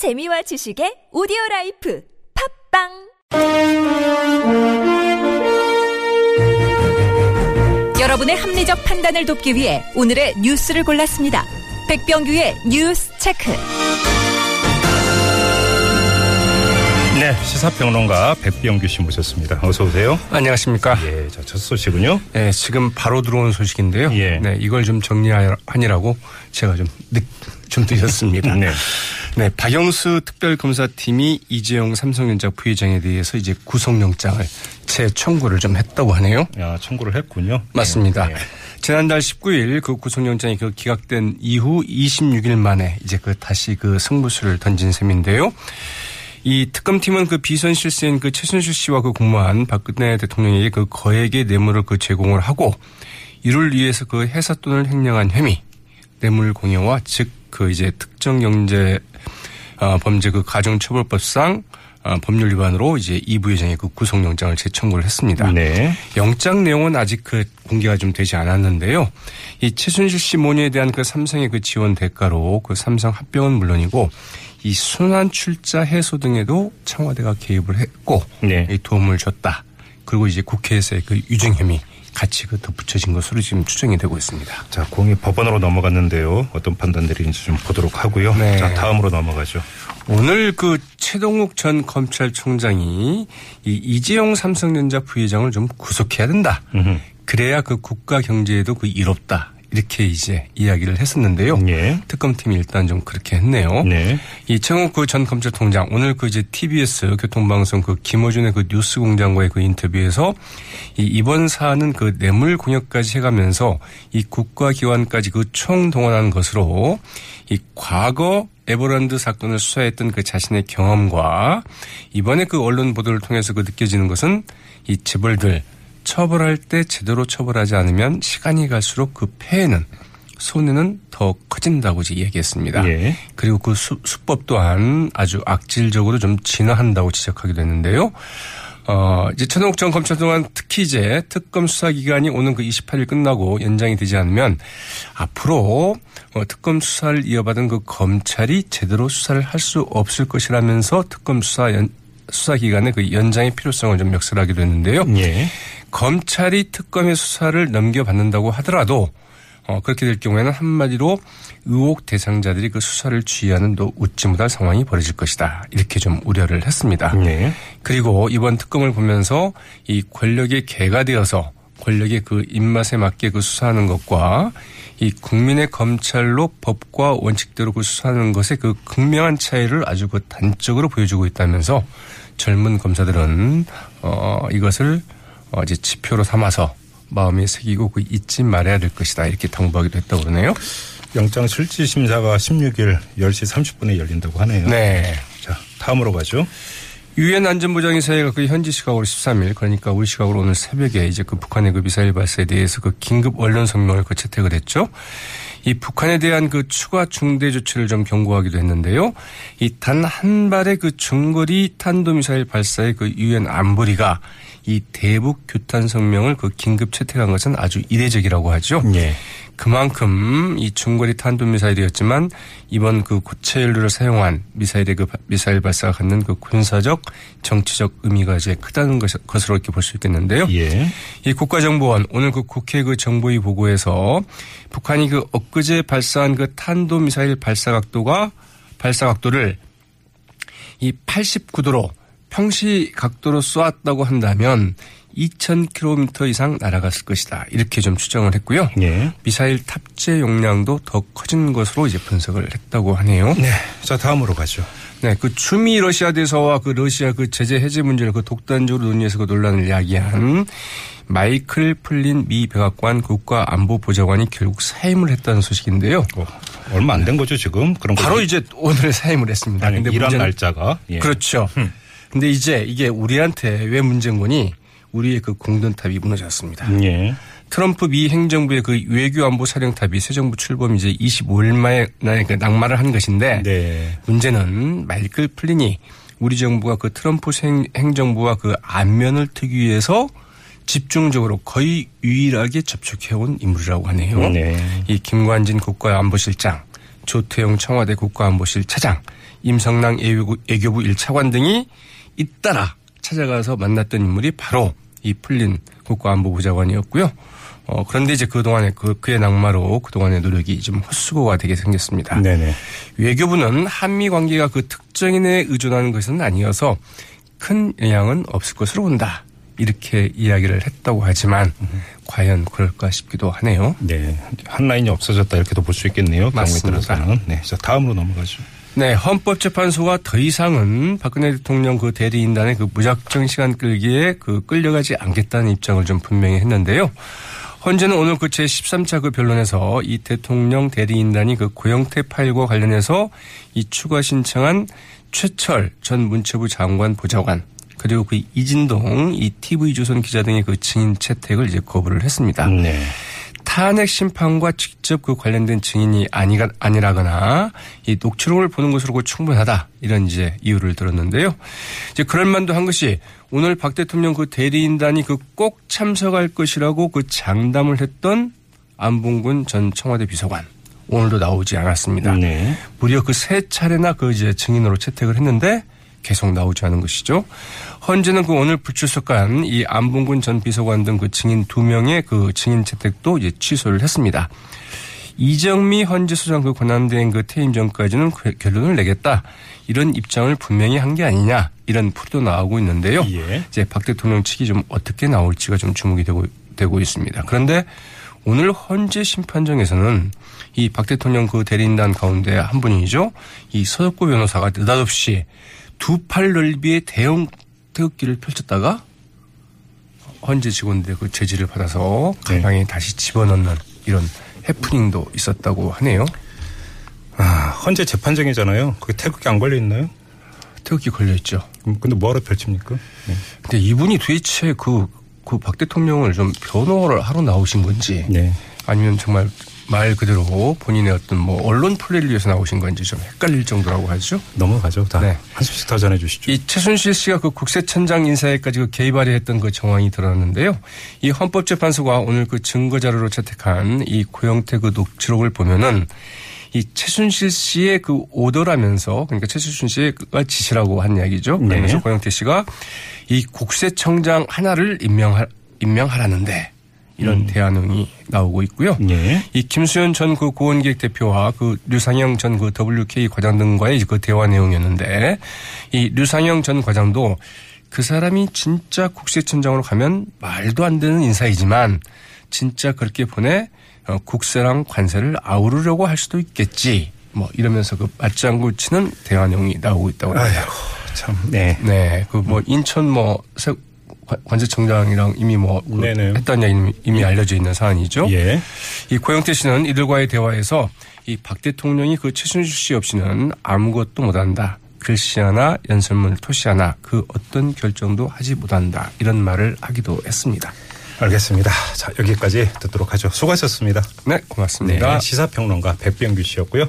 재미와 지식의 오디오 라이프 팟빵 여러분의 합리적 판단을 돕기 위해 오늘의 뉴스를 골랐습니다. 백병규의 뉴스 체크. 네, 시사평론가 백병규 씨 모셨습니다. 어서 오세요. 안녕하십니까. 예, 자, 첫 소식은요. 네, 지금 바로 들어온 소식인데요. 예. 네, 이걸 좀 정리하느라고 제가 좀 늦, 좀 늦었습니다. 네. 네, 박영수 특별검사팀이 이재용 삼성전자 부회장에 대해서 이제 구속영장을 재청구를 좀 했다고 하네요. 야, 청구를 했군요. 맞습니다. 네, 네. 지난달 19일 그 구속영장이 그 기각된 이후 26일 만에 이제 그 다시 그 승부수를 던진 셈인데요. 이 특검팀은 그 비선 실세인 그 최순실 씨와 그 공모한 박근혜 대통령에게 그 거액의 뇌물을 그 제공을 하고 이를 위해서 그 회사 돈을 횡령한 혐의, 뇌물 공여와 즉 그 이제 특정 경제 어, 범죄 그 가중처벌법상 어, 법률 위반으로 이제 이 부 회장의 그 구속영장을 재청구를 했습니다. 네. 영장 내용은 아직 그 공개가 좀 되지 않았는데요. 이 최순실 씨 모녀에 대한 그 삼성의 그 지원 대가로 그 삼성 합병은 물론이고 이 순환 출자 해소 등에도 청와대가 개입을 했고 네. 이 도움을 줬다. 그리고 이제 국회에서의 그 유증 혐의 같이 그 덧붙여진 것으로 지금 추정이 되고 있습니다. 자, 공이 법원으로 넘어갔는데요. 어떤 판단 내리는지 좀 보도록 하고요. 네. 자, 다음으로 넘어가죠. 오늘 그 최동욱 전 검찰총장이 이 이재용 삼성전자 부회장을 좀 구속해야 된다. 음흠. 그래야 그 국가 경제에도 그 이롭다. 이렇게 이제 이야기를 했었는데요. 예. 특검팀이 일단 좀 그렇게 했네요. 네. 이 최홍욱 그 전 검찰총장 오늘 그 이제 TBS 교통방송 그 김어준의 그 뉴스공장과의 그 인터뷰에서 이 이번 사안은 그 뇌물 공여까지 해가면서 이 국가기관까지 그 총동원한 것으로 이 과거 에버랜드 사건을 수사했던 그 자신의 경험과 이번에 그 언론 보도를 통해서 그 느껴지는 것은 이 재벌들 처벌할 때 제대로 처벌하지 않으면 시간이 갈수록 그 폐해는 손해는 더 커진다고 이제 얘기했습니다. 예. 그리고 그 수, 수법 또한 아주 악질적으로 좀 진화한다고 지적하기도 했는데요. 어, 이제 최동욱 전 검찰 동안 특히 이제 특검 수사 기간이 오는 그 28일 끝나고 연장이 되지 않으면 앞으로 어, 특검 수사를 이어받은 그 검찰이 제대로 수사를 할 수 없을 것이라면서 특검 수사 연, 수사 기간의 그 연장의 필요성을 좀 멱살하기도 했는데요. 예. 검찰이 특검의 수사를 넘겨받는다고 하더라도 어, 그렇게 될 경우에는 한마디로 의혹 대상자들이 그 수사를 지휘하는 또 웃지 못할 상황이 벌어질 것이다. 이렇게 좀 우려를 했습니다. 예. 그리고 이번 특검을 보면서 이 권력의 개가 되어서 권력의 그 입맛에 맞게 그 수사하는 것과 이 국민의 검찰로 법과 원칙대로 그 수사하는 것의 그 극명한 차이를 아주 그 단적으로 보여주고 있다면서 젊은 검사들은 어 이것을 어 이제 지표로 삼아서 마음에 새기고 그 잊지 말아야 될 것이다 이렇게 당부하기도 했다고 그러네요. 영장 실질 심사가 16일 10시 30분에 열린다고 하네요. 네. 자, 다음으로 가죠. 유엔 안전보장이 사회가 그 현지 시각으로 13일 그러니까 우리 시각으로 오늘 새벽에 이제 그 북한의 그 미사일 발사에 대해서 그 긴급 원론 성명을 그 채택을 했죠. 이 북한에 대한 그 추가 중대 조치를 좀 경고하기도 했는데요. 이 단 한 발의 그 중거리 탄도미사일 발사에 그 유엔 안보리가 이 대북 규탄 성명을 그 긴급 채택한 것은 아주 이례적이라고 하죠. 예. 그만큼 이 중거리 탄도미사일이었지만 이번 그 고체 연료를 사용한 미사일의 그 미사일 발사가 갖는 그 군사적 정치적 의미가 이제 크다는 것, 것으로 이렇게 볼 수 있겠는데요. 예. 이 국가정보원 오늘 그 국회 그 정보위 보고에서 북한이 그 엊그제 발사한 그 탄도미사일 발사 각도가 발사 각도를 이 89도로 평시 각도로 쏘았다고 한다면 2,000km 이상 날아갔을 것이다. 이렇게 좀 추정을 했고요. 예. 미사일 탑재 용량도 더 커진 것으로 이제 분석을 했다고 하네요. 네. 자, 다음으로 가죠. 네, 그 주미 러시아 대사와 그 러시아 그 제재 해제 문제를 그 독단적으로 논의해서 그 논란을 야기한 마이클 플린 미 백악관 국가안보보좌관이 결국 사임을 했다는 소식인데요. 어, 얼마 안 된 거죠, 지금? 그런 거. 바로 이제 오늘 사임을 했습니다. 아니, 근데 일한 문제는- 날짜가. 예. 그렇죠. 근데 이제 이게 우리한테 왜 문제인 거니? 우리의 그 공든탑이 무너졌습니다. 예. 트럼프 미 행정부의 그 외교 안보 사령탑이 새 정부 출범 이제 25일 만에 그 낙마를 한 것인데 네. 문제는 마이클 플린이 우리 정부가 그 트럼프 행- 행정부와 그 안면을 트기 위해서 집중적으로 거의 유일하게 접촉해온 인물이라고 하네요. 네. 이 김관진 국가안보실장, 조태용 청와대 국가안보실 차장 임성남 외교부, 외교부 1차관 등이 잇따라 찾아가서 만났던 인물이 바로 이 플린 국가안보보좌관이었고요. 어, 그런데 이제 그동안에 그, 그의 낙마로 그동안의 노력이 좀 헛수고가 되게 생겼습니다. 네네. 외교부는 한미 관계가 그 특정인에 의존하는 것은 아니어서 큰 영향은 없을 것으로 본다. 이렇게 이야기를 했다고 하지만 과연 그럴까 싶기도 하네요. 네. 한 라인이 없어졌다 이렇게도 볼 수 있겠네요. 경우에 맞습니다. 따라서는. 네. 자, 다음으로 넘어가죠. 네, 헌법재판소가 더 이상은 박근혜 대통령 그 대리인단의 그 무작정 시간 끌기에 그 끌려가지 않겠다는 입장을 좀 분명히 했는데요. 헌재는 오늘 그 제13차 그 변론에서 이 대통령 대리인단이 그 고영태 파일과 관련해서 이 추가 신청한 최철 전 문체부 장관 보좌관 그리고 그 이진동 이 TV조선 기자 등의 그 증인 채택을 이제 거부를 했습니다. 네. 탄핵 심판과 직접 그 관련된 증인이 아니가 아니라거나 이 녹취록을 보는 것으로 그 충분하다 이런 이제 이유를 들었는데요. 이제 그럴 만도 한 것이 오늘 박 대통령 그 대리인단이 그 꼭 참석할 것이라고 그 장담을 했던 안봉근 전 청와대 비서관 오늘도 나오지 않았습니다. 네. 무려 그 세 차례나 그 이제 증인으로 채택을 했는데 계속 나오지 않은 것이죠. 헌재는 그 오늘 불출석한 이 안봉근 전 비서관 등 그 증인 두 명의 그 증인 채택도 이제 취소를 했습니다. 이정미 헌재소장 그 권한대행 그 퇴임 전까지는 그 결론을 내겠다 이런 입장을 분명히 한 게 아니냐 이런 풀이도 나오고 있는데요. 예. 이제 박 대통령 측이 좀 어떻게 나올지가 좀 주목이 되고 되고 있습니다. 그런데 오늘 헌재 심판정에서는 이 박 대통령 그 대리인단 가운데 한 분이죠. 이 서석구 변호사가 느닷없이 두 팔 넓이의 대형 태극기를 펼쳤다가 헌재 직원들의 그 제지를 받아서 네. 가방에 다시 집어넣는 이런 해프닝도 있었다고 하네요. 아, 헌재 재판정이잖아요. 거기 태극기 안 걸려 있나요? 태극기 걸려 있죠. 근데 뭐하러 펼칩니까? 네. 근데 이분이 도대체 그, 그 박 대통령을 좀 변호를 하러 나오신 건지 네. 아니면 정말 말 그대로 본인의 어떤 뭐 언론 플레이를 위해서 나오신 건지 좀 헷갈릴 정도라고 하죠. 넘어가죠. 다. 네. 한 소식 더 전해 주시죠. 이 최순실 씨가 그 국세청장 인사에까지 그 개입하려 했던 그 정황이 드러났는데요. 이 헌법재판소가 오늘 그 증거 자료로 채택한 이 고영태 그 녹취록을 보면은 이 최순실 씨의 그 오더라면서 그러니까 최순실 씨가 지시라고 한 이야기죠. 네. 그러면서 고영태 씨가 이 국세청장 하나를 임명하, 임명하라는데 이런 대안응이 나오고 있고요. 예. 이 김수현 전 그 고원기획 대표와 그 류상영 전 그 WK 과장 등과의 그 대화 내용이었는데 이 류상영 전 과장도 그 사람이 진짜 국세청장으로 가면 말도 안 되는 인사이지만 진짜 그렇게 보내 어, 국세랑 관세를 아우르려고 할 수도 있겠지. 뭐 이러면서 그 맞장구 치는 대화 내용이 나오고 있다고 합니다. 아이고, 참. 네. 네. 그 뭐 인천 뭐 세- 관- 관세청장이랑 이미 뭐그 네네. 했다는 얘기는 이미 알려져 있는 사안이죠. 예. 이 고영태 씨는 이들과의 대화에서 이 박 대통령이 그 최순실 씨 없이는 아무것도 못한다. 글씨 하나, 연설문 토시 하나, 그 어떤 결정도 하지 못한다. 이런 말을 하기도 했습니다. 알겠습니다. 자, 여기까지 듣도록 하죠. 수고하셨습니다. 네, 고맙습니다. 네. 시사평론가 백병규 씨였고요.